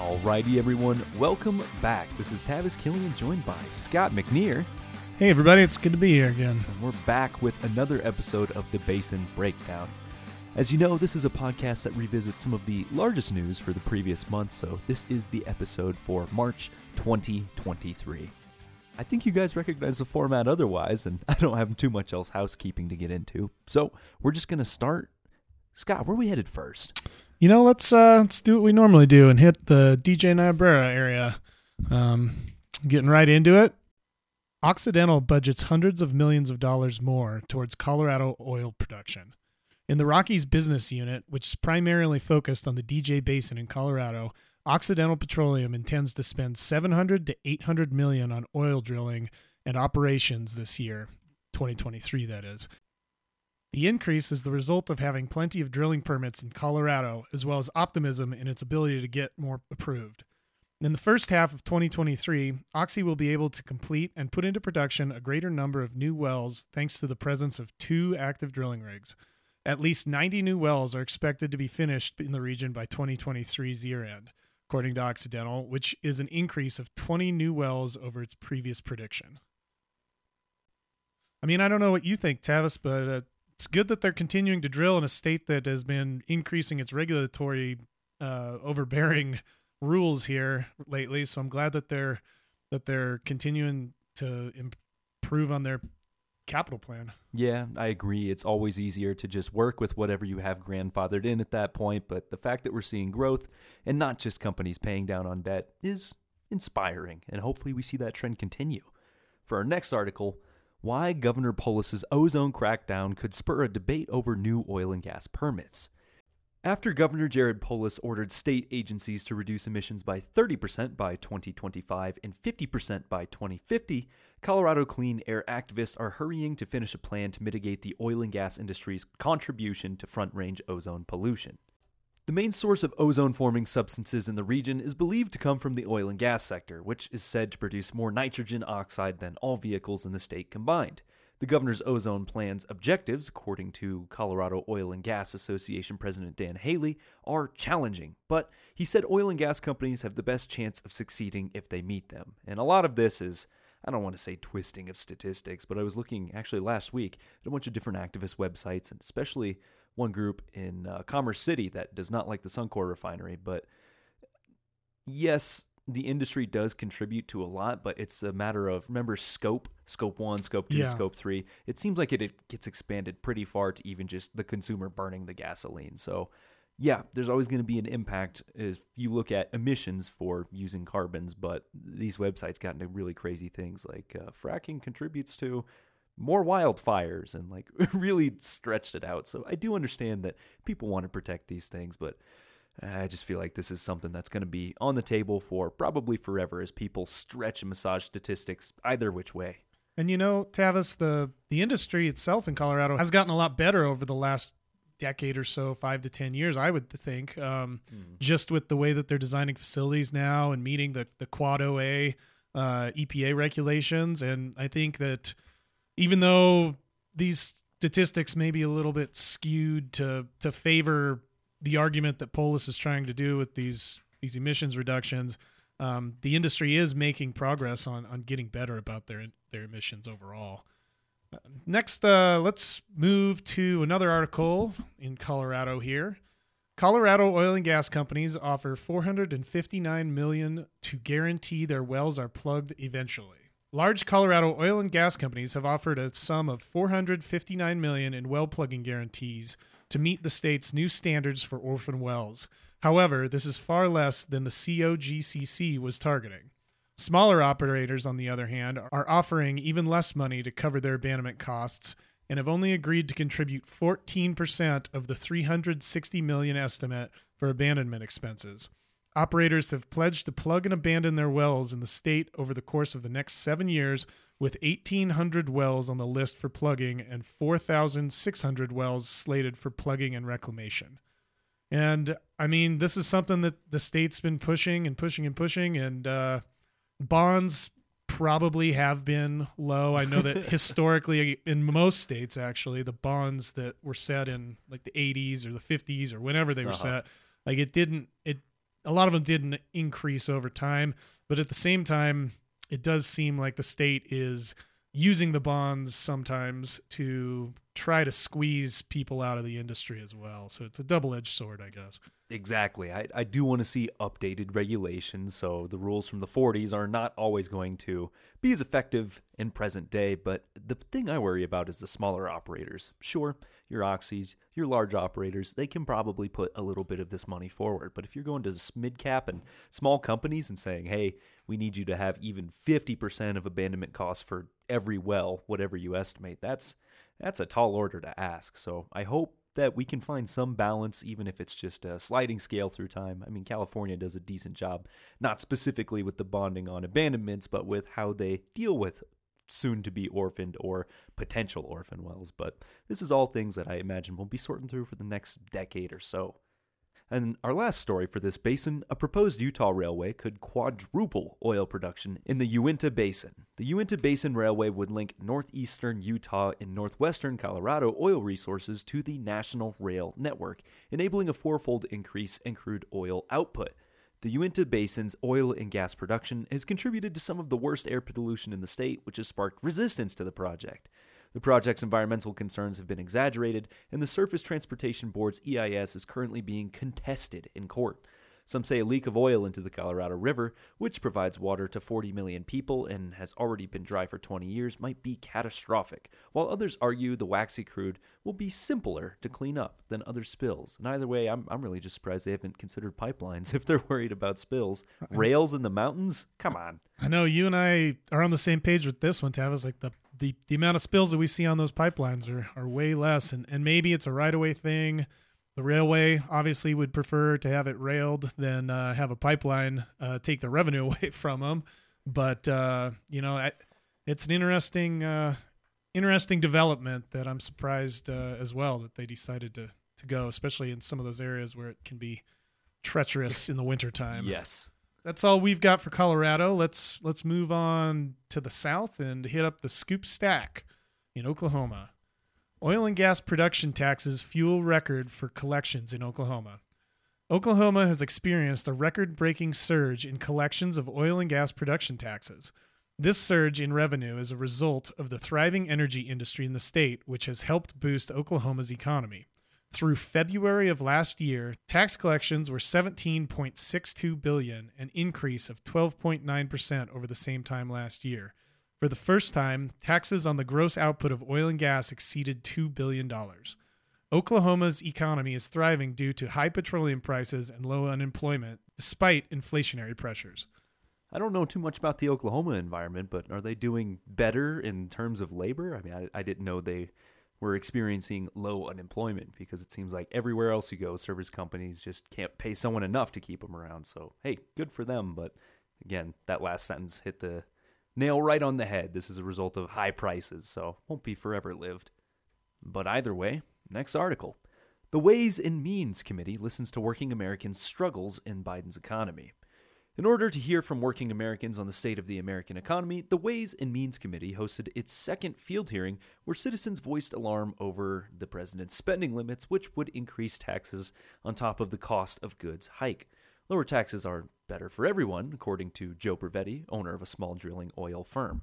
Alrighty, everyone, welcome back. This is Tavis Killian, joined by Scott McNear. Hey, everybody, it's good to be here again. And we're back with another episode of the Basin Breakdown. As you know, this is a podcast that revisits some of the largest news for the previous month, so this is the episode for March 2023. I think you guys recognize the format otherwise, and I don't have too much else housekeeping to get into. So we're just going to start. Scott, where are we headed first? You know, let's uh, let's do what we normally do and hit the DJ Niobrara area. Um, getting right into it. Occidental budgets hundreds of millions of dollars more towards Colorado oil production. In the Rockies business unit, which is primarily focused on the DJ Basin in Colorado, Occidental Petroleum intends to spend 700 to 800 million on oil drilling and operations this year, 2023 that is. The increase is the result of having plenty of drilling permits in Colorado, as well as optimism in its ability to get more approved. In the first half of 2023, Oxy will be able to complete and put into production a greater number of new wells thanks to the presence of two active drilling rigs. At least 90 new wells are expected to be finished in the region by 2023's year end, according to Occidental, which is an increase of 20 new wells over its previous prediction. I mean, I don't know what you think, Tavis, but uh, it's good that they're continuing to drill in a state that has been increasing its regulatory uh, overbearing rules here lately. So I'm glad that they're that they're continuing to improve on their capital plan. Yeah, I agree. It's always easier to just work with whatever you have grandfathered in at that point, but the fact that we're seeing growth and not just companies paying down on debt is inspiring, and hopefully we see that trend continue. For our next article, why Governor Polis's ozone crackdown could spur a debate over new oil and gas permits. After Governor Jared Polis ordered state agencies to reduce emissions by 30% by 2025 and 50% by 2050, Colorado clean air activists are hurrying to finish a plan to mitigate the oil and gas industry's contribution to front range ozone pollution. The main source of ozone forming substances in the region is believed to come from the oil and gas sector, which is said to produce more nitrogen oxide than all vehicles in the state combined. The governor's ozone plan's objectives, according to Colorado Oil and Gas Association President Dan Haley, are challenging, but he said oil and gas companies have the best chance of succeeding if they meet them. And a lot of this is I don't want to say twisting of statistics, but I was looking actually last week at a bunch of different activist websites, and especially one group in uh, Commerce City that does not like the Suncor refinery. But yes, the industry does contribute to a lot, but it's a matter of remember scope, scope one, scope two, yeah. scope three. It seems like it, it gets expanded pretty far to even just the consumer burning the gasoline. So yeah, there's always going to be an impact if you look at emissions for using carbons, but these websites got into really crazy things like uh, fracking contributes to more wildfires and like really stretched it out. So I do understand that people want to protect these things, but I just feel like this is something that's going to be on the table for probably forever as people stretch and massage statistics either which way. And you know, Tavis, the the industry itself in Colorado has gotten a lot better over the last decade or so, five to ten years, I would think. Um, mm. Just with the way that they're designing facilities now and meeting the the Quad OA uh, EPA regulations, and I think that even though these statistics may be a little bit skewed to to favor the argument that Polis is trying to do with these these emissions reductions, um, the industry is making progress on on getting better about their their emissions overall. Next, uh, let's move to another article in Colorado here. Colorado oil and gas companies offer 459 million to guarantee their wells are plugged eventually. Large Colorado oil and gas companies have offered a sum of 459 million in well plugging guarantees to meet the state's new standards for orphan wells. However, this is far less than the COGCC was targeting. Smaller operators, on the other hand, are offering even less money to cover their abandonment costs and have only agreed to contribute 14% of the 360 million estimate for abandonment expenses. Operators have pledged to plug and abandon their wells in the state over the course of the next seven years, with 1,800 wells on the list for plugging and 4,600 wells slated for plugging and reclamation. And I mean, this is something that the state's been pushing and pushing and pushing, and uh, bonds probably have been low. I know that historically, in most states, actually, the bonds that were set in like the 80s or the 50s or whenever they were uh-huh. set, like it didn't, it a lot of them didn't increase over time, but at the same time, it does seem like the state is using the bonds sometimes to try to squeeze people out of the industry as well. So it's a double edged sword, I guess. Exactly. I, I do want to see updated regulations, so the rules from the 40s are not always going to be as effective in present day. But the thing I worry about is the smaller operators. Sure, your Oxys, your large operators, they can probably put a little bit of this money forward. But if you're going to mid cap and small companies and saying, hey, we need you to have even 50% of abandonment costs for every well, whatever you estimate, that's that's a tall order to ask. So I hope that we can find some balance, even if it's just a sliding scale through time. I mean, California does a decent job, not specifically with the bonding on abandonments, but with how they deal with soon to be orphaned or potential orphan wells. But this is all things that I imagine we'll be sorting through for the next decade or so. And our last story for this basin a proposed Utah railway could quadruple oil production in the Uinta Basin. The Uinta Basin Railway would link northeastern Utah and northwestern Colorado oil resources to the National Rail Network, enabling a fourfold increase in crude oil output. The Uinta Basin's oil and gas production has contributed to some of the worst air pollution in the state, which has sparked resistance to the project. The project's environmental concerns have been exaggerated, and the Surface Transportation Board's EIS is currently being contested in court. Some say a leak of oil into the Colorado River, which provides water to 40 million people and has already been dry for 20 years, might be catastrophic, while others argue the waxy crude will be simpler to clean up than other spills. And either way, I'm, I'm really just surprised they haven't considered pipelines if they're worried about spills. Rails in the mountains? Come on. I know you and I are on the same page with this one, Tavis. Like the the, the amount of spills that we see on those pipelines are, are way less. And, and maybe it's a right of way thing. The railway obviously would prefer to have it railed than uh, have a pipeline uh, take the revenue away from them. But, uh, you know, I, it's an interesting, uh, interesting development that I'm surprised uh, as well that they decided to, to go, especially in some of those areas where it can be treacherous in the wintertime. Yes that's all we've got for Colorado. Let's let's move on to the south and hit up the Scoop Stack in Oklahoma. Oil and gas production taxes fuel record for collections in Oklahoma. Oklahoma has experienced a record-breaking surge in collections of oil and gas production taxes. This surge in revenue is a result of the thriving energy industry in the state, which has helped boost Oklahoma's economy. Through February of last year, tax collections were 17.62 billion, an increase of 12.9% over the same time last year. For the first time, taxes on the gross output of oil and gas exceeded $2 billion. Oklahoma's economy is thriving due to high petroleum prices and low unemployment, despite inflationary pressures. I don't know too much about the Oklahoma environment, but are they doing better in terms of labor? I mean, I, I didn't know they we're experiencing low unemployment because it seems like everywhere else you go, service companies just can't pay someone enough to keep them around. So, hey, good for them. But again, that last sentence hit the nail right on the head. This is a result of high prices, so won't be forever lived. But either way, next article. The Ways and Means Committee listens to working Americans' struggles in Biden's economy. In order to hear from working Americans on the state of the American economy, the Ways and Means Committee hosted its second field hearing where citizens voiced alarm over the president's spending limits, which would increase taxes on top of the cost of goods hike. Lower taxes are better for everyone, according to Joe Bervetti, owner of a small drilling oil firm.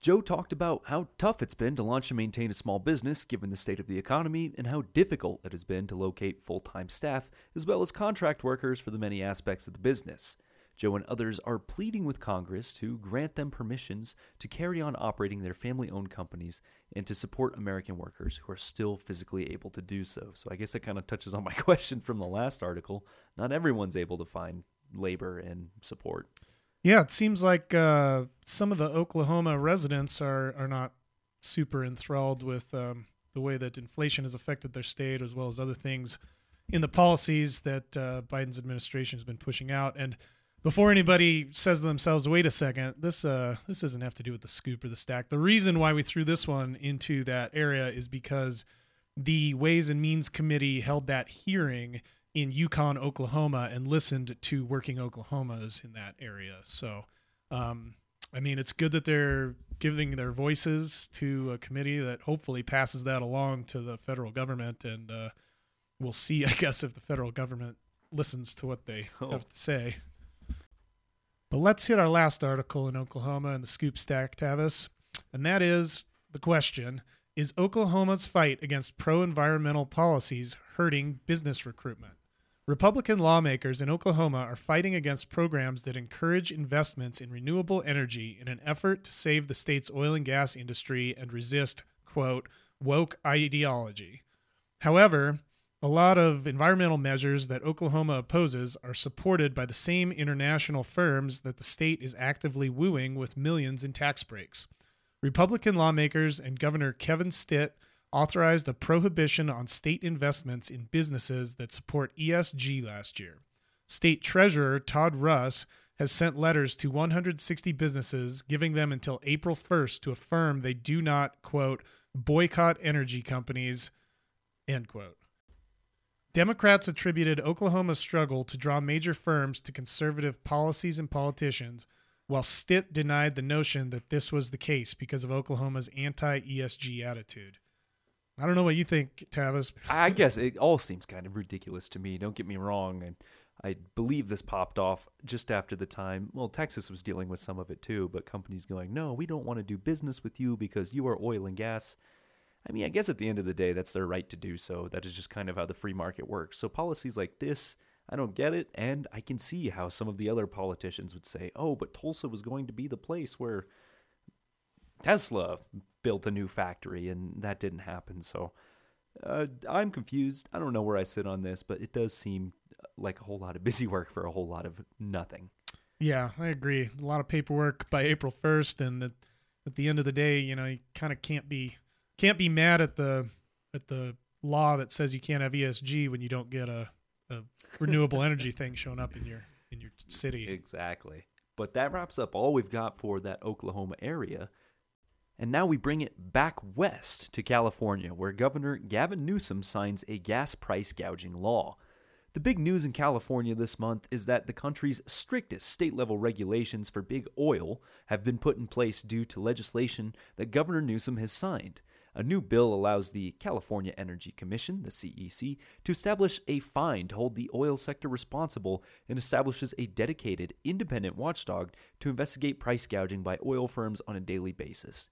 Joe talked about how tough it's been to launch and maintain a small business given the state of the economy and how difficult it has been to locate full time staff as well as contract workers for the many aspects of the business. Joe and others are pleading with Congress to grant them permissions to carry on operating their family owned companies and to support American workers who are still physically able to do so. So I guess it kind of touches on my question from the last article. Not everyone's able to find labor and support. Yeah, it seems like uh, some of the Oklahoma residents are, are not super enthralled with um, the way that inflation has affected their state as well as other things in the policies that uh, Biden's administration has been pushing out. And before anybody says to themselves, "Wait a second, this uh this doesn't have to do with the scoop or the stack." The reason why we threw this one into that area is because the Ways and Means Committee held that hearing in Yukon, Oklahoma, and listened to working Oklahomas in that area. So, um, I mean, it's good that they're giving their voices to a committee that hopefully passes that along to the federal government, and uh, we'll see, I guess, if the federal government listens to what they Oh. have to say. But let's hit our last article in Oklahoma in the scoop stack, Tavis. And that is the question Is Oklahoma's fight against pro environmental policies hurting business recruitment? Republican lawmakers in Oklahoma are fighting against programs that encourage investments in renewable energy in an effort to save the state's oil and gas industry and resist, quote, woke ideology. However, a lot of environmental measures that Oklahoma opposes are supported by the same international firms that the state is actively wooing with millions in tax breaks. Republican lawmakers and Governor Kevin Stitt authorized a prohibition on state investments in businesses that support ESG last year. State Treasurer Todd Russ has sent letters to 160 businesses giving them until April 1st to affirm they do not, quote, boycott energy companies, end quote. Democrats attributed Oklahoma's struggle to draw major firms to conservative policies and politicians, while Stitt denied the notion that this was the case because of Oklahoma's anti ESG attitude. I don't know what you think, Tavis. I guess it all seems kind of ridiculous to me. Don't get me wrong, and I believe this popped off just after the time. Well, Texas was dealing with some of it too, but companies going, "No, we don't want to do business with you because you are oil and gas." I mean, I guess at the end of the day, that's their right to do so. That is just kind of how the free market works. So policies like this, I don't get it, and I can see how some of the other politicians would say, "Oh, but Tulsa was going to be the place where Tesla built a new factory, and that didn't happen." So uh, I'm confused. I don't know where I sit on this, but it does seem like a whole lot of busy work for a whole lot of nothing. Yeah, I agree. A lot of paperwork by April 1st, and at, at the end of the day, you know, you kind of can't be can't be mad at the at the law that says you can't have ESG when you don't get a, a renewable energy thing showing up in your in your city. Exactly. But that wraps up all we've got for that Oklahoma area. And now we bring it back west to California, where Governor Gavin Newsom signs a gas price gouging law. The big news in California this month is that the country's strictest state level regulations for big oil have been put in place due to legislation that Governor Newsom has signed. A new bill allows the California Energy Commission, the CEC, to establish a fine to hold the oil sector responsible and establishes a dedicated, independent watchdog to investigate price gouging by oil firms on a daily basis.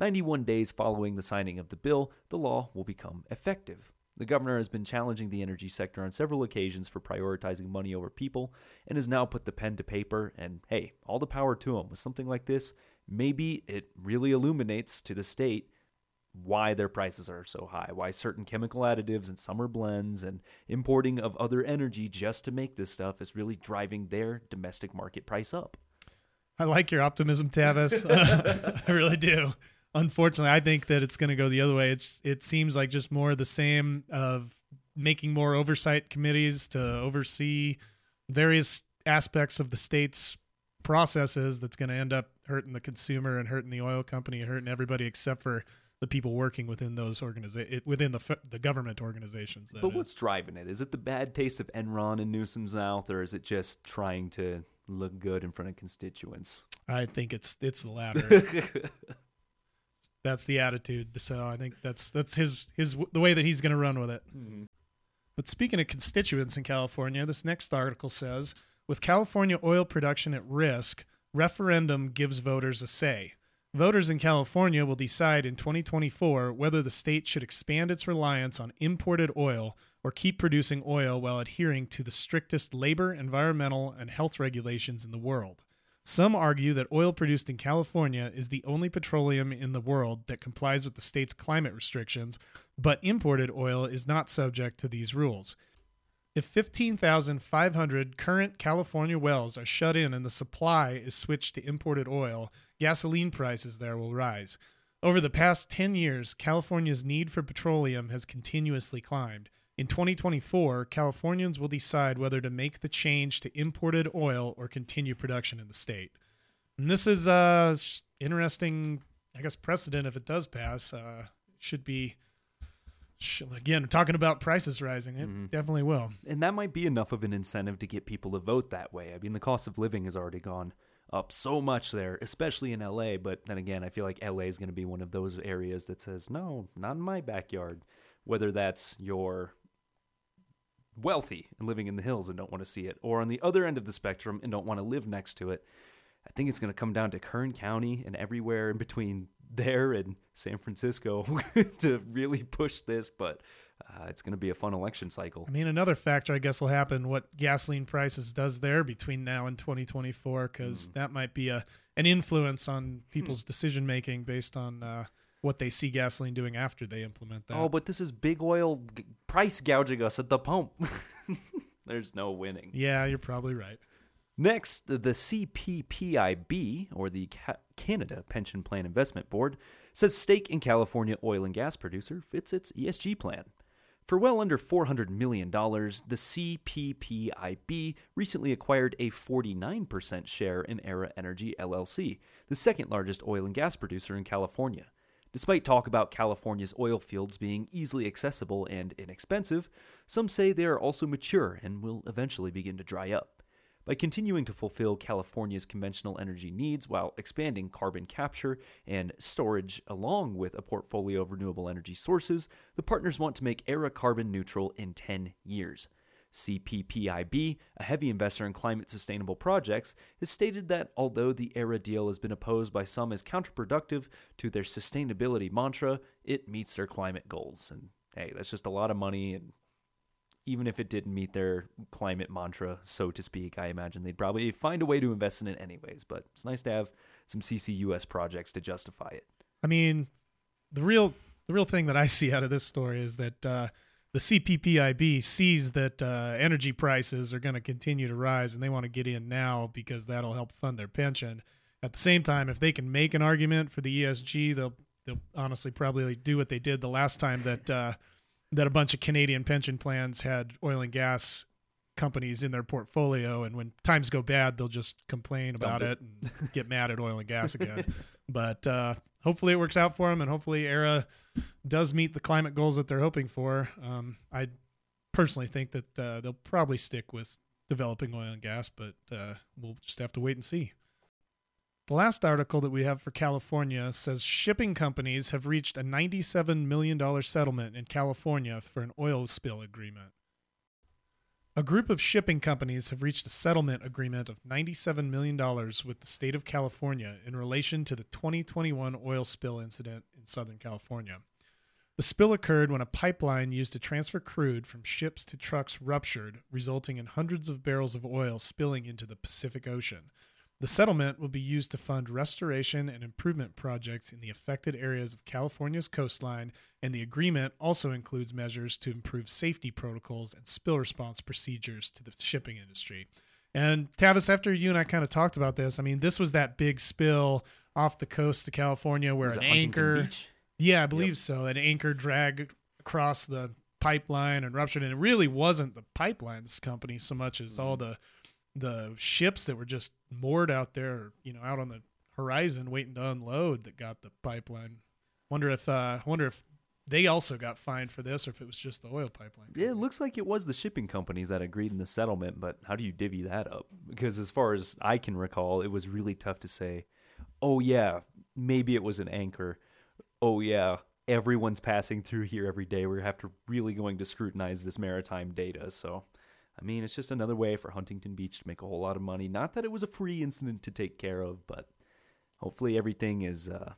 91 days following the signing of the bill, the law will become effective. The governor has been challenging the energy sector on several occasions for prioritizing money over people and has now put the pen to paper. And hey, all the power to him. With something like this, maybe it really illuminates to the state why their prices are so high, why certain chemical additives and summer blends and importing of other energy just to make this stuff is really driving their domestic market price up. I like your optimism, Tavis. I really do. Unfortunately, I think that it's going to go the other way. It's it seems like just more of the same of making more oversight committees to oversee various aspects of the state's processes that's going to end up hurting the consumer and hurting the oil company and hurting everybody except for the people working within those organiza- within the f- the government organizations. But is. what's driving it? Is it the bad taste of Enron and Newsom's mouth, or is it just trying to look good in front of constituents? I think it's it's the latter. that's the attitude. So I think that's that's his his the way that he's going to run with it. Mm-hmm. But speaking of constituents in California, this next article says with California oil production at risk, referendum gives voters a say. Voters in California will decide in 2024 whether the state should expand its reliance on imported oil or keep producing oil while adhering to the strictest labor, environmental, and health regulations in the world. Some argue that oil produced in California is the only petroleum in the world that complies with the state's climate restrictions, but imported oil is not subject to these rules. If 15,500 current California wells are shut in and the supply is switched to imported oil, gasoline prices there will rise. Over the past 10 years, California's need for petroleum has continuously climbed. In 2024, Californians will decide whether to make the change to imported oil or continue production in the state. And this is uh interesting, I guess, precedent if it does pass. Uh, should be, again, talking about prices rising. It Mhm. definitely will. and that might be enough of an incentive to get people to vote that way. I mean, the cost of living has already gone up so much there, especially in LA. But then again, I feel like LA is going to be one of those areas that says, no, not in my backyard. Whether that's your wealthy and living in the hills and don't want to see it, or on the other end of the spectrum and don't want to live next to it. I think it's going to come down to Kern County and everywhere in between there and San Francisco to really push this, but uh, it's going to be a fun election cycle. I mean, another factor I guess will happen what gasoline prices does there between now and 2024 because mm. that might be a an influence on people's decision making based on uh, what they see gasoline doing after they implement that. Oh, but this is big oil g- price gouging us at the pump. There's no winning. Yeah, you're probably right. Next, the CPPIB, or the Canada Pension Plan Investment Board, says stake in California oil and gas producer fits its ESG plan. For well under $400 million, the CPPIB recently acquired a 49% share in Aera Energy LLC, the second largest oil and gas producer in California. Despite talk about California's oil fields being easily accessible and inexpensive, some say they are also mature and will eventually begin to dry up. By continuing to fulfill California's conventional energy needs while expanding carbon capture and storage along with a portfolio of renewable energy sources, the partners want to make Aera carbon neutral in 10 years. CPPIB, a heavy investor in climate sustainable projects, has stated that although the Aera deal has been opposed by some as counterproductive to their sustainability mantra, it meets their climate goals. And hey, that's just a lot of money and even if it didn't meet their climate mantra, so to speak, I imagine they'd probably find a way to invest in it anyways. But it's nice to have some CCUS projects to justify it. I mean, the real the real thing that I see out of this story is that uh, the CPPIB sees that uh, energy prices are going to continue to rise, and they want to get in now because that'll help fund their pension. At the same time, if they can make an argument for the ESG, they'll they'll honestly probably do what they did the last time that. Uh, that a bunch of Canadian pension plans had oil and gas companies in their portfolio, and when times go bad, they'll just complain about it. it. and get mad at oil and gas again. but uh, hopefully, it works out for them, and hopefully, Aera does meet the climate goals that they're hoping for. Um, I personally think that uh, they'll probably stick with developing oil and gas, but uh, we'll just have to wait and see. The last article that we have for California says shipping companies have reached a $97 million settlement in California for an oil spill agreement. A group of shipping companies have reached a settlement agreement of $97 million with the state of California in relation to the 2021 oil spill incident in Southern California. The spill occurred when a pipeline used to transfer crude from ships to trucks ruptured, resulting in hundreds of barrels of oil spilling into the Pacific Ocean. The settlement will be used to fund restoration and improvement projects in the affected areas of California's coastline, and the agreement also includes measures to improve safety protocols and spill response procedures to the shipping industry. And Tavis, after you and I kind of talked about this, I mean, this was that big spill off the coast of California where an anchor, yeah, I believe yep. so, an anchor dragged across the pipeline and ruptured, and it really wasn't the pipelines company so much as mm-hmm. all the the ships that were just moored out there, you know, out on the horizon waiting to unload that got the pipeline. Wonder if uh wonder if they also got fined for this or if it was just the oil pipeline. Company. Yeah, it looks like it was the shipping companies that agreed in the settlement, but how do you divvy that up? Because as far as I can recall, it was really tough to say, "Oh yeah, maybe it was an anchor." Oh yeah, everyone's passing through here every day. We have to really going to scrutinize this maritime data. So I mean, it's just another way for Huntington Beach to make a whole lot of money. Not that it was a free incident to take care of, but hopefully everything is uh,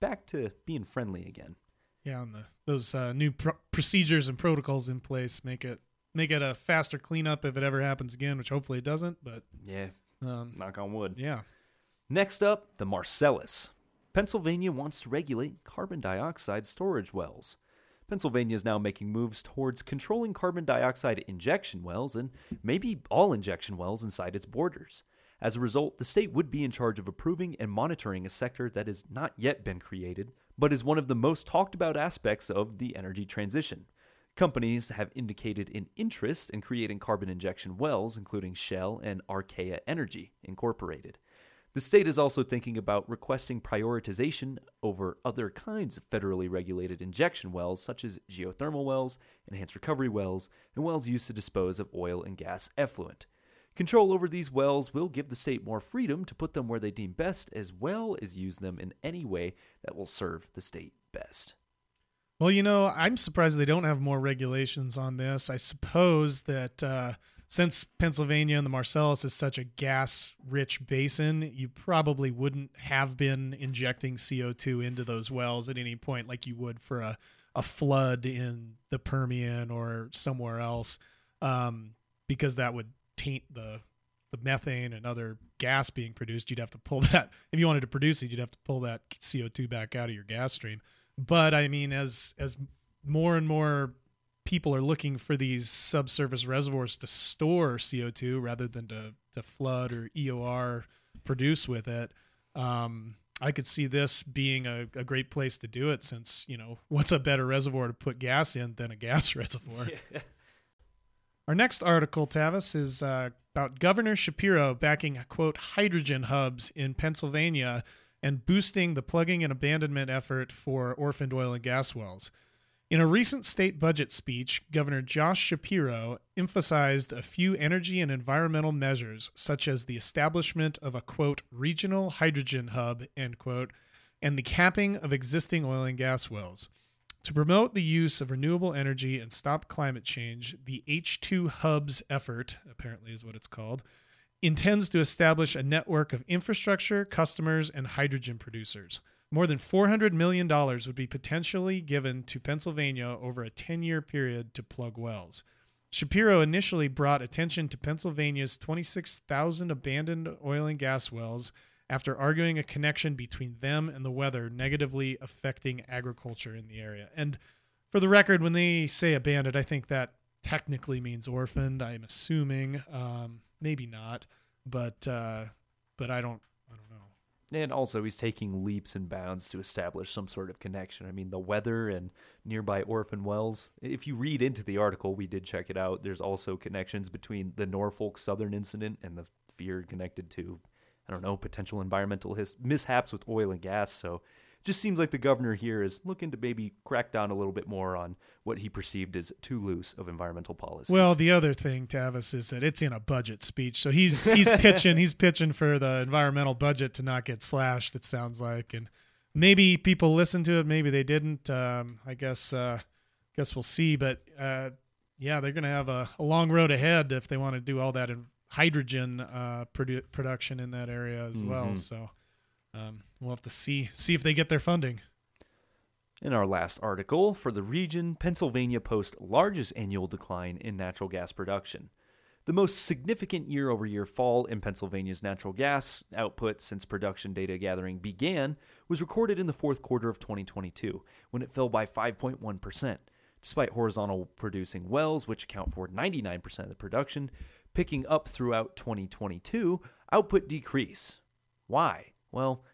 back to being friendly again. Yeah, and the, those uh, new pr- procedures and protocols in place make it make it a faster cleanup if it ever happens again, which hopefully it doesn't. But yeah, um, knock on wood. Yeah. Next up, the Marcellus. Pennsylvania wants to regulate carbon dioxide storage wells. Pennsylvania is now making moves towards controlling carbon dioxide injection wells and maybe all injection wells inside its borders. As a result, the state would be in charge of approving and monitoring a sector that has not yet been created, but is one of the most talked about aspects of the energy transition. Companies have indicated an interest in creating carbon injection wells, including Shell and Archaea Energy Incorporated. The state is also thinking about requesting prioritization over other kinds of federally regulated injection wells, such as geothermal wells, enhanced recovery wells, and wells used to dispose of oil and gas effluent. Control over these wells will give the state more freedom to put them where they deem best, as well as use them in any way that will serve the state best. Well, you know, I'm surprised they don't have more regulations on this. I suppose that uh, since Pennsylvania and the Marcellus is such a gas rich basin, you probably wouldn't have been injecting CO2 into those wells at any point like you would for a, a flood in the Permian or somewhere else, um, because that would taint the the methane and other gas being produced. You'd have to pull that if you wanted to produce it. You'd have to pull that CO2 back out of your gas stream. But I mean, as as more and more people are looking for these subsurface reservoirs to store CO2 rather than to, to flood or EOR produce with it. Um, I could see this being a, a great place to do it since, you know, what's a better reservoir to put gas in than a gas reservoir? Yeah. Our next article, Tavis, is uh, about Governor Shapiro backing, quote, hydrogen hubs in Pennsylvania and boosting the plugging and abandonment effort for orphaned oil and gas wells. In a recent state budget speech, Governor Josh Shapiro emphasized a few energy and environmental measures, such as the establishment of a quote regional hydrogen hub end quote, and the capping of existing oil and gas wells. To promote the use of renewable energy and stop climate change, the H2 Hubs effort, apparently is what it's called, intends to establish a network of infrastructure, customers, and hydrogen producers. More than $400 million would be potentially given to Pennsylvania over a 10 year period to plug wells. Shapiro initially brought attention to Pennsylvania's 26,000 abandoned oil and gas wells after arguing a connection between them and the weather negatively affecting agriculture in the area. And for the record, when they say abandoned, I think that technically means orphaned. I'm assuming, um, maybe not, but uh, but I don't and also, he's taking leaps and bounds to establish some sort of connection. I mean, the weather and nearby orphan wells. If you read into the article, we did check it out. There's also connections between the Norfolk Southern incident and the fear connected to, I don't know, potential environmental his- mishaps with oil and gas. So just seems like the governor here is looking to maybe crack down a little bit more on what he perceived as too loose of environmental policies. Well, the other thing, Tavis, is that it's in a budget speech, so he's he's pitching he's pitching for the environmental budget to not get slashed. It sounds like, and maybe people listened to it, maybe they didn't. Um, I guess uh, guess we'll see, but uh, yeah, they're going to have a, a, long road ahead if they want to do all that in hydrogen uh, produ- production in that area as mm-hmm. well. So um, we'll have to see see if they get their funding. In our last article for the region, Pennsylvania posts largest annual decline in natural gas production. The most significant year over year fall in Pennsylvania's natural gas output since production data gathering began was recorded in the fourth quarter of 2022, when it fell by 5.1%. Despite horizontal producing wells, which account for 99% of the production, picking up throughout 2022, output decrease. Why? Well,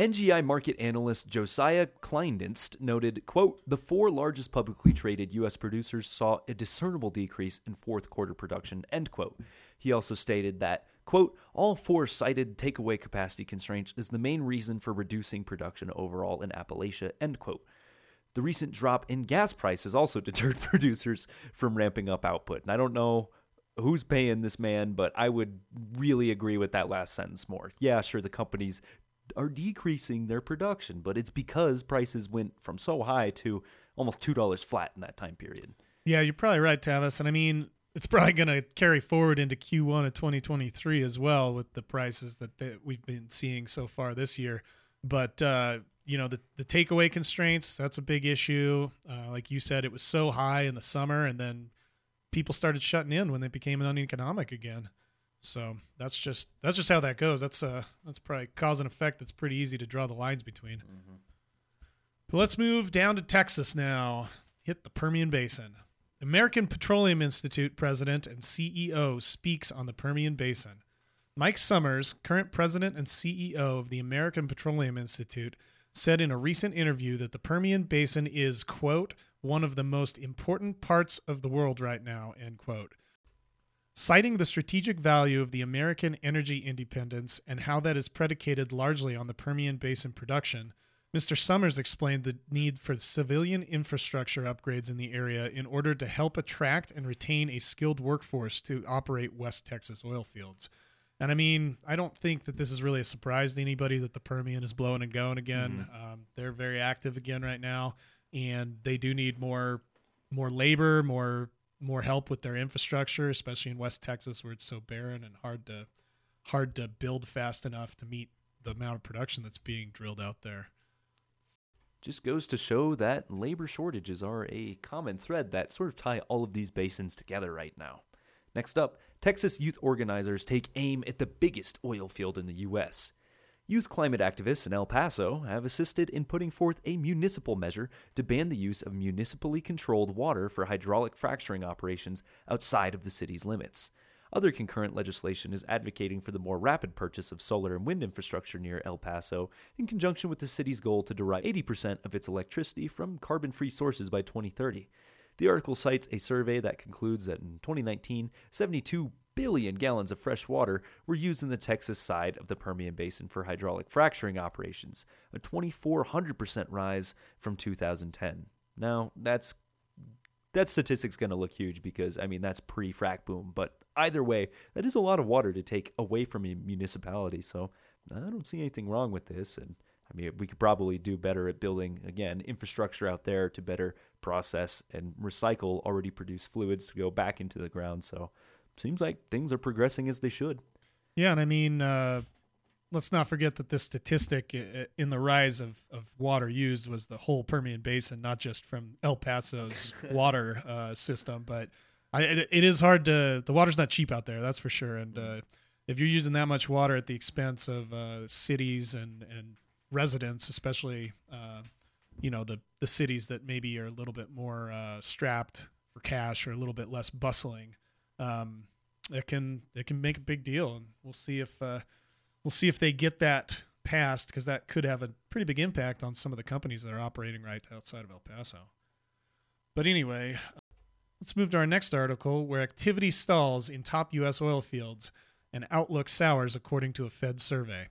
NGI market analyst Josiah Kleindienst noted, quote, the four largest publicly traded U.S. producers saw a discernible decrease in fourth quarter production, end quote. He also stated that, quote, all four cited takeaway capacity constraints as the main reason for reducing production overall in Appalachia, end quote. The recent drop in gas prices also deterred producers from ramping up output. And I don't know who's paying this man, but I would really agree with that last sentence more. Yeah, sure, the companies are decreasing their production, but it's because prices went from so high to almost $2 flat in that time period. Yeah, you're probably right, Tavis. And I mean, it's probably going to carry forward into Q1 of 2023 as well with the prices that they, we've been seeing so far this year. But, uh, you know, the, the takeaway constraints, that's a big issue. Uh, like you said, it was so high in the summer and then people started shutting in when they became uneconomic again. So that's just that's just how that goes. That's uh that's probably cause and effect. That's pretty easy to draw the lines between. Mm-hmm. But let's move down to Texas now. Hit the Permian Basin. American Petroleum Institute president and CEO speaks on the Permian Basin. Mike Sommers, current president and CEO of the American Petroleum Institute, said in a recent interview that the Permian Basin is, quote, one of the most important parts of the world right now, end quote. Citing the strategic value of the American energy independence and how that is predicated largely on the Permian Basin production, Mr. Sommers explained the need for civilian infrastructure upgrades in the area in order to help attract and retain a skilled workforce to operate West Texas oil fields. And I mean, I don't think that this is really a surprise to anybody that the Permian is blowing and going again. Mm-hmm. Um, they're very active again right now. and they do need more more labor, more more help with their infrastructure, especially in West Texas where it's so barren and hard to hard to build fast enough to meet the amount of production that's being drilled out there. Just goes to show that labor shortages are a common thread that sort of tie all of these basins together right now. Next up, Texas youth organizers take aim at the biggest oil field in the U.S. Youth climate activists in El Paso have assisted in putting forth a municipal measure to ban the use of municipally controlled water for hydraulic fracturing operations outside of the city's limits. Other concurrent legislation is advocating for the more rapid purchase of solar and wind infrastructure near El Paso, in conjunction with the city's goal to derive 80% of its electricity from carbon free sources by 2030. The article cites a survey that concludes that in 2019, 72 billion gallons of fresh water were used in the Texas side of the Permian Basin for hydraulic fracturing operations, a 2400% rise from 2010. Now, that's that statistic's going to look huge because I mean that's pre-frac boom, but either way, that is a lot of water to take away from a municipality. So I don't see anything wrong with this, and I mean we could probably do better at building again infrastructure out there to better process and recycle already produced fluids to go back into the ground. So seems like things are progressing as they should. Yeah, and I mean. Uh let's not forget that this statistic in the rise of, of water used was the whole Permian Basin, not just from El Paso's water uh, system. But I, it, it is hard to the water's not cheap out there, that's for sure. And uh, if you're using that much water at the expense of uh, cities and and residents, especially uh, you know the the cities that maybe are a little bit more uh, strapped for cash or a little bit less bustling. Um, it can it can make a big deal, and we'll see if uh, we'll see if they get that passed because that could have a pretty big impact on some of the companies that are operating right outside of El Paso. But anyway, let's move to our next article where activity stalls in top U.S. oil fields and outlook sours according to a Fed survey.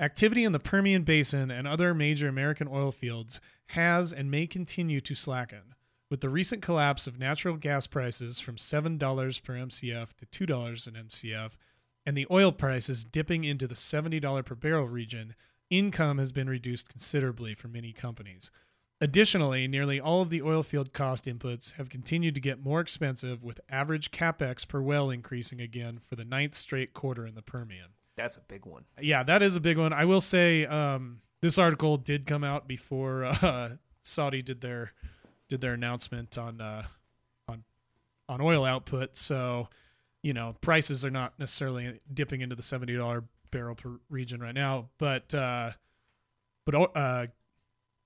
Activity in the Permian Basin and other major American oil fields has and may continue to slacken. With the recent collapse of natural gas prices from $7 per MCF to $2 an MCF, and the oil prices dipping into the $70 per barrel region, income has been reduced considerably for many companies. Additionally, nearly all of the oil field cost inputs have continued to get more expensive, with average capex per well increasing again for the ninth straight quarter in the Permian. That's a big one. Yeah, that is a big one. I will say um, this article did come out before uh, Saudi did their did their announcement on uh, on on oil output. So you know prices are not necessarily dipping into the seventy dollar barrel per region right now, but uh, but uh,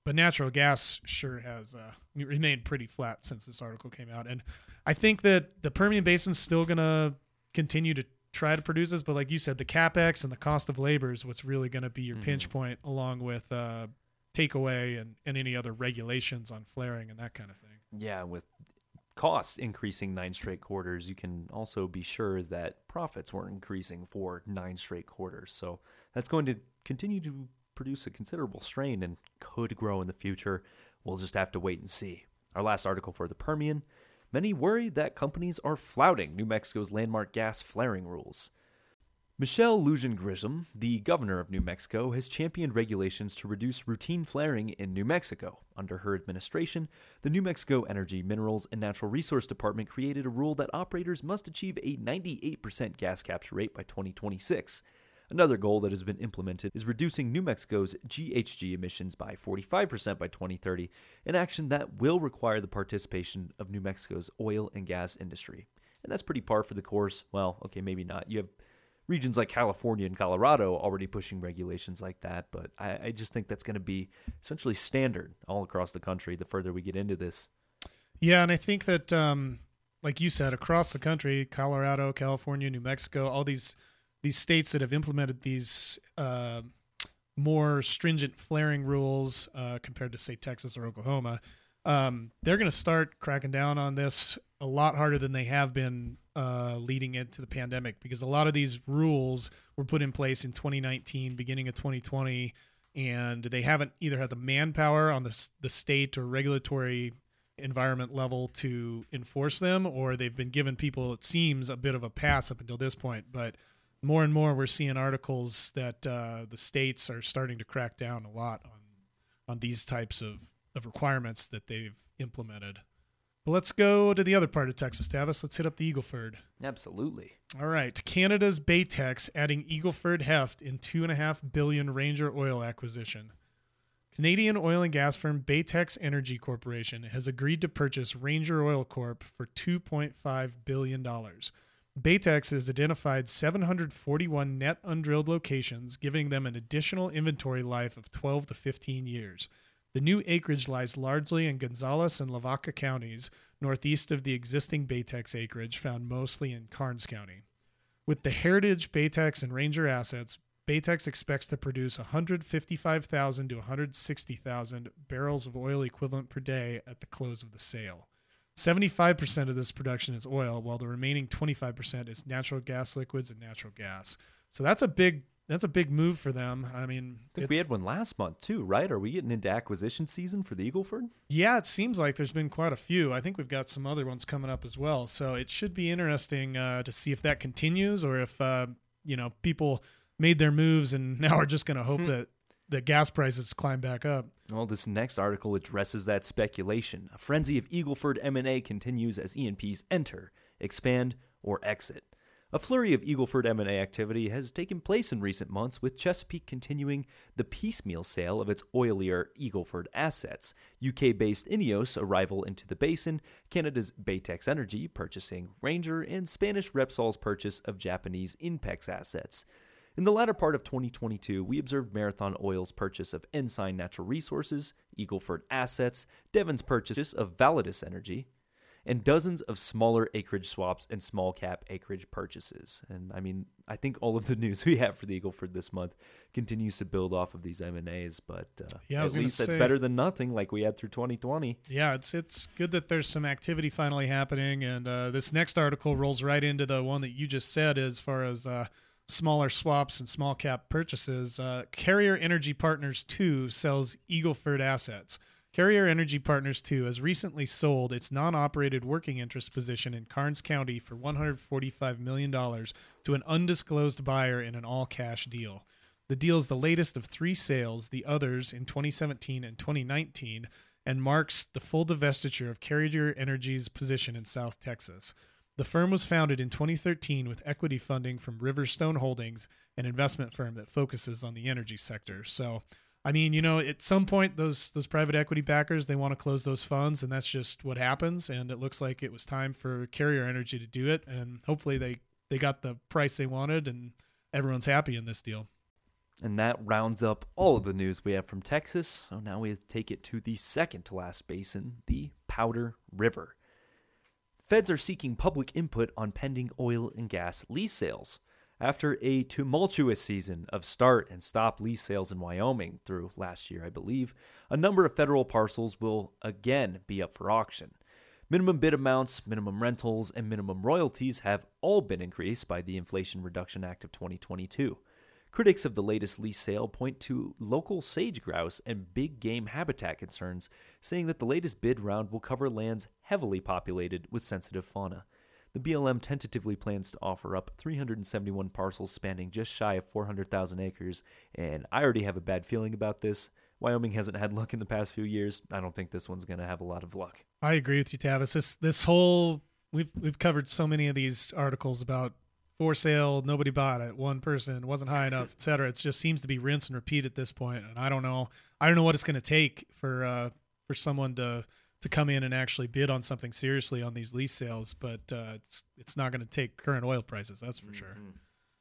but natural gas sure has uh, remained pretty flat since this article came out, and I think that the Permian Basin's still gonna continue to try to produce this, but like you said, the capex and the cost of labor is what's really going to be your mm-hmm. pinch point, along with uh, takeaway and, and any other regulations on flaring and that kind of thing. Yeah, with costs increasing nine straight quarters, you can also be sure that profits were increasing for nine straight quarters. So that's going to continue to produce a considerable strain and could grow in the future. We'll just have to wait and see. Our last article for the Permian many worry that companies are flouting New Mexico's landmark gas flaring rules. Michelle Lujan Grisham, the governor of New Mexico, has championed regulations to reduce routine flaring in New Mexico. Under her administration, the New Mexico Energy, Minerals, and Natural Resource Department created a rule that operators must achieve a 98% gas capture rate by 2026. Another goal that has been implemented is reducing New Mexico's GHG emissions by 45% by 2030, an action that will require the participation of New Mexico's oil and gas industry. And that's pretty par for the course. Well, okay, maybe not. You have regions like California and Colorado already pushing regulations like that. But I, I just think that's going to be essentially standard all across the country the further we get into this. Yeah, and I think that, um, like you said, across the country, Colorado, California, New Mexico, all these these states that have implemented these uh, more stringent flaring rules uh, compared to say Texas or Oklahoma, um, they're going to start cracking down on this a lot harder than they have been uh, leading into the pandemic because a lot of these rules were put in place in 2019, beginning of 2020, and they haven't either had the manpower on the the state or regulatory environment level to enforce them, or they've been given people it seems a bit of a pass up until this point. But more and more, we're seeing articles that uh, the states are starting to crack down a lot on on these types of of requirements that they've implemented. But let's go to the other part of Texas, Tavis. Let's hit up the Eagleford. Absolutely. All right. Canada's Baytex adding Eagleford heft in two and a half billion Ranger oil acquisition. Canadian oil and gas firm Baytex Energy Corporation has agreed to purchase Ranger Oil Corp for $2.5 billion. Baytex has identified 741 net undrilled locations, giving them an additional inventory life of 12 to 15 years. The new acreage lies largely in Gonzales and Lavaca counties, northeast of the existing Baytex acreage found mostly in Karnes County. With the heritage Baytex and Ranger assets, Baytex expects to produce 155,000 to 160,000 barrels of oil equivalent per day at the close of the sale. 75% of this production is oil, while the remaining 25% is natural gas liquids and natural gas. So that's a big that's a big move for them. I mean, I think we had one last month too, right? Are we getting into acquisition season for the Eagleford? Yeah, it seems like there's been quite a few. I think we've got some other ones coming up as well. So it should be interesting uh, to see if that continues or if uh, you know people made their moves and now are just going to hope Hmm. that the gas prices climb back up. Well, this next article addresses that speculation. A frenzy of Eagleford M&A continues as E&Ps enter, expand, or exit. A flurry of Eagleford M&A activity has taken place in recent months with Chesapeake continuing the piecemeal sale of its oilier Eagleford assets, UK-based Ineos arrival into the basin, Canada's Baytex Energy purchasing Ranger, and Spanish Repsol's purchase of Japanese Inpex assets. In the latter part of 2022, we observed Marathon Oil's purchase of Ensign Natural Resources, Eagleford Assets, Devon's purchase of Validus Energy, and dozens of smaller acreage swaps and small cap acreage purchases. And I mean, I think all of the news we have for the Eagleford this month continues to build off of these M&As, but uh, Yeah, at least that's better than nothing like we had through 2020. Yeah, it's it's good that there's some activity finally happening, and uh, this next article rolls right into the one that you just said as far as uh, smaller swaps and small cap purchases. Uh, Carrier Energy Partners Two sells Eagleford assets. Carrier Energy Partners II has recently sold its non operated working interest position in Karnes County for $145 million to an undisclosed buyer in an all cash deal. The deal is the latest of three sales, the others in 2017 and 2019, and marks the full divestiture of Carrier Energy's position in South Texas. The firm was founded in 2013 with equity funding from Riverstone Holdings, an investment firm that focuses on the energy sector. So, I mean, you know, at some point those those private equity backers they want to close those funds, and that's just what happens. And it looks like it was time for Carrier Energy to do it, and hopefully they they got the price they wanted, and everyone's happy in this deal. And that rounds up all of the news we have from Texas. So now we take it to the second to last basin, the Powder River. Feds are seeking public input on pending oil and gas lease sales. After a tumultuous season of start and stop lease sales in Wyoming through last year, I believe, a number of federal parcels will again be up for auction. Minimum bid amounts, minimum rentals, and minimum royalties have all been increased by the Inflation Reduction Act of 2022. Critics of the latest lease sale point to local sage grouse and big game habitat concerns, saying that the latest bid round will cover lands heavily populated with sensitive fauna. The BLM tentatively plans to offer up 371 parcels spanning just shy of 400,000 acres, and I already have a bad feeling about this. Wyoming hasn't had luck in the past few years. I don't think this one's going to have a lot of luck. I agree with you, Tavis. This this whole we've we've covered so many of these articles about for sale, nobody bought it, one person wasn't high enough, etc. It just seems to be rinse and repeat at this point, and I don't know. I don't know what it's going to take for uh, for someone to to come in and actually bid on something seriously on these lease sales, but uh, it's it's not going to take current oil prices, that's for sure.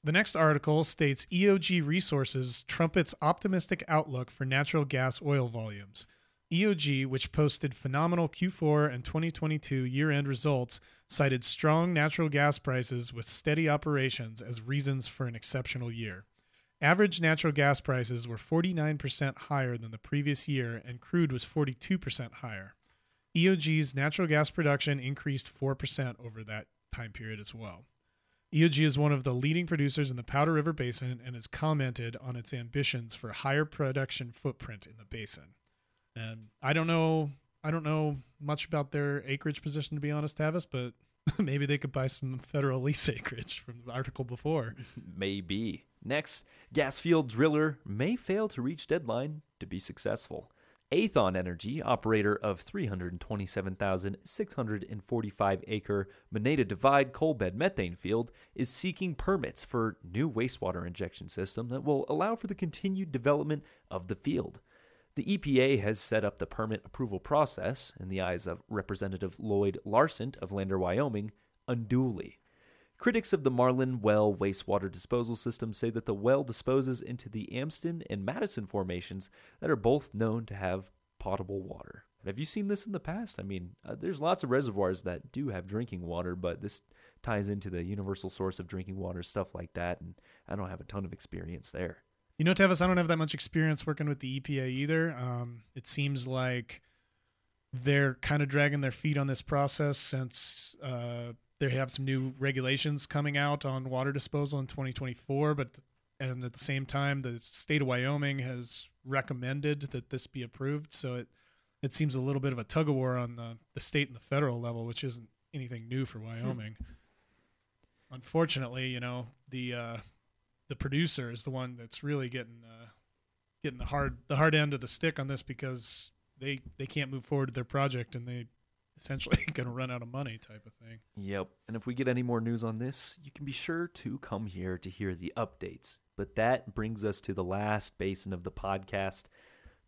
The next article states EOG Resources trumpets optimistic outlook for natural gas oil volumes. EOG, which posted phenomenal Q4 and 2022 year end results, cited strong natural gas prices with steady operations as reasons for an exceptional year. Average natural gas prices were 49% higher than the previous year, and crude was 42% higher. EOG's natural gas production increased 4% over that time period as well. EOG is one of the leading producers in the Powder River Basin and has commented on its ambitions for higher production footprint in the basin. And I don't know, I don't know much about their acreage position to be honest, Tavis, but maybe they could buy some federal lease acreage from the article before. Maybe. Next, gas field driller may fail to reach deadline to be successful. Aethon Energy, operator of 327,645 acre Moneta Divide coal bed methane field, is seeking permits for new wastewater injection system that will allow for the continued development of the field. The EPA has set up the permit approval process, in the eyes of Representative Lloyd Larsen of Lander, Wyoming, unduly. Critics of the Marlin Well wastewater disposal system say that the well disposes into the Amsden and Madison formations that are both known to have potable water. Have you seen this in the past? I mean, uh, there's lots of reservoirs that do have drinking water, but this ties into the universal source of drinking water, stuff like that, and I don't have a ton of experience there. You know, Tavis, I don't have that much experience working with the EPA either. Um, it seems like they're kind of dragging their feet on this process since uh, they have some new regulations coming out on water disposal in 2024. But and at the same time, the state of Wyoming has recommended that this be approved. So it it seems a little bit of a tug of war on the, the state and the federal level, which isn't anything new for Wyoming. Unfortunately, you know the uh, the producer is the one that's really getting uh, getting the hard the hard end of the stick on this because they they can't move forward with their project and they essentially going to run out of money type of thing. Yep. And if we get any more news on this, you can be sure to come here to hear the updates. But that brings us to the last basin of the podcast,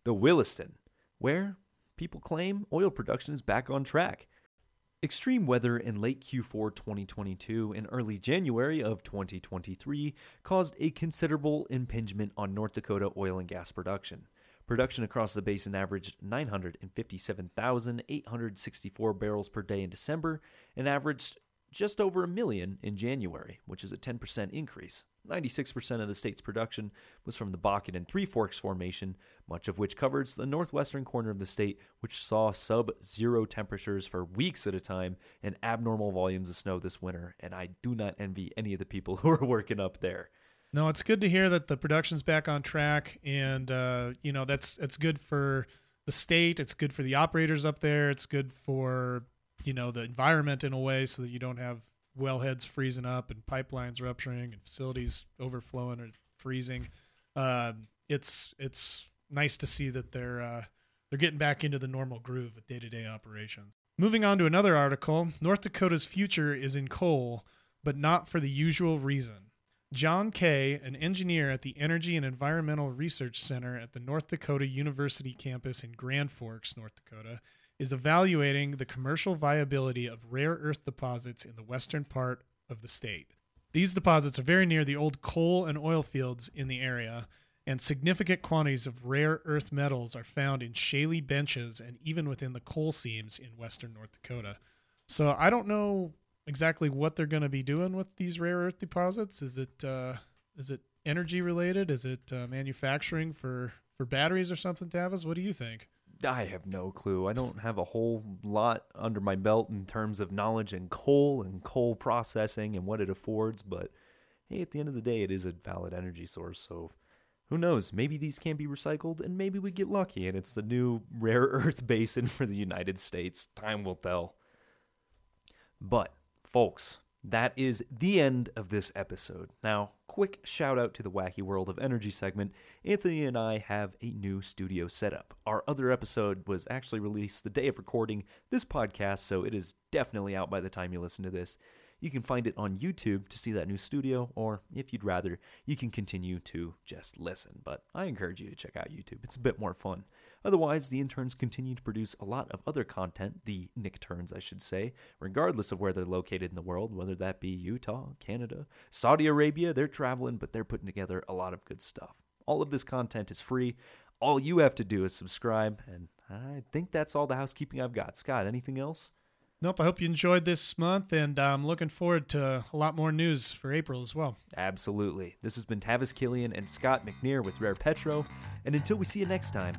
the Williston, where people claim oil production is back on track. Extreme weather in late Q4 2022 and early January of 2023 caused a considerable impingement on North Dakota oil and gas production. Production across the basin averaged 957,864 barrels per day in December and averaged just over a million in January, which is a 10% increase. 96% of the state's production was from the Bakken and Three Forks formation, much of which covers the northwestern corner of the state, which saw sub zero temperatures for weeks at a time and abnormal volumes of snow this winter. And I do not envy any of the people who are working up there. No, it's good to hear that the production's back on track, and uh, you know that's that's good for the state. It's good for the operators up there. It's good for you know the environment in a way, so that you don't have wellheads freezing up and pipelines rupturing and facilities overflowing or freezing. Uh, it's it's nice to see that they're uh, they're getting back into the normal groove of day to day operations. Moving on to another article, North Dakota's future is in coal, but not for the usual reason. John Kay, an engineer at the Energy and Environmental Research Center at the North Dakota University campus in Grand Forks, North Dakota, is evaluating the commercial viability of rare earth deposits in the western part of the state. These deposits are very near the old coal and oil fields in the area, and significant quantities of rare earth metals are found in shaly benches and even within the coal seams in western North Dakota. So I don't know exactly what they're going to be doing with these rare earth deposits. Is it uh, is it energy related? Is it uh, manufacturing for for batteries or something? Tavis, what do you think? I have no clue. I don't have a whole lot under my belt in terms of knowledge in coal and coal processing and what it affords, but hey, at the end of the day, it is a valid energy source, so who knows? Maybe these can be recycled and maybe we get lucky and it's the new rare earth basin for the United States. Time will tell. But, folks, that is the end of this episode. Now, quick shout out to the Wacky World of Energy segment. Anthony and I have a new studio setup. Our other episode was actually released the day of recording this podcast, so it is definitely out by the time you listen to this. You can find it on YouTube to see that new studio, or if you'd rather, you can continue to just listen. But I encourage you to check out YouTube, it's a bit more fun. Otherwise, the interns continue to produce a lot of other content, the Nick turns, I should say, regardless of where they're located in the world, whether that be Utah, Canada, Saudi Arabia, they're traveling, but they're putting together a lot of good stuff. All of this content is free. All you have to do is subscribe, and I think that's all the housekeeping I've got. Scott, anything else? Nope. I hope you enjoyed this month, and I'm looking forward to a lot more news for April as well. Absolutely. This has been Tavis Killian and Scott McNear with Rare Petro, and until we see you next time,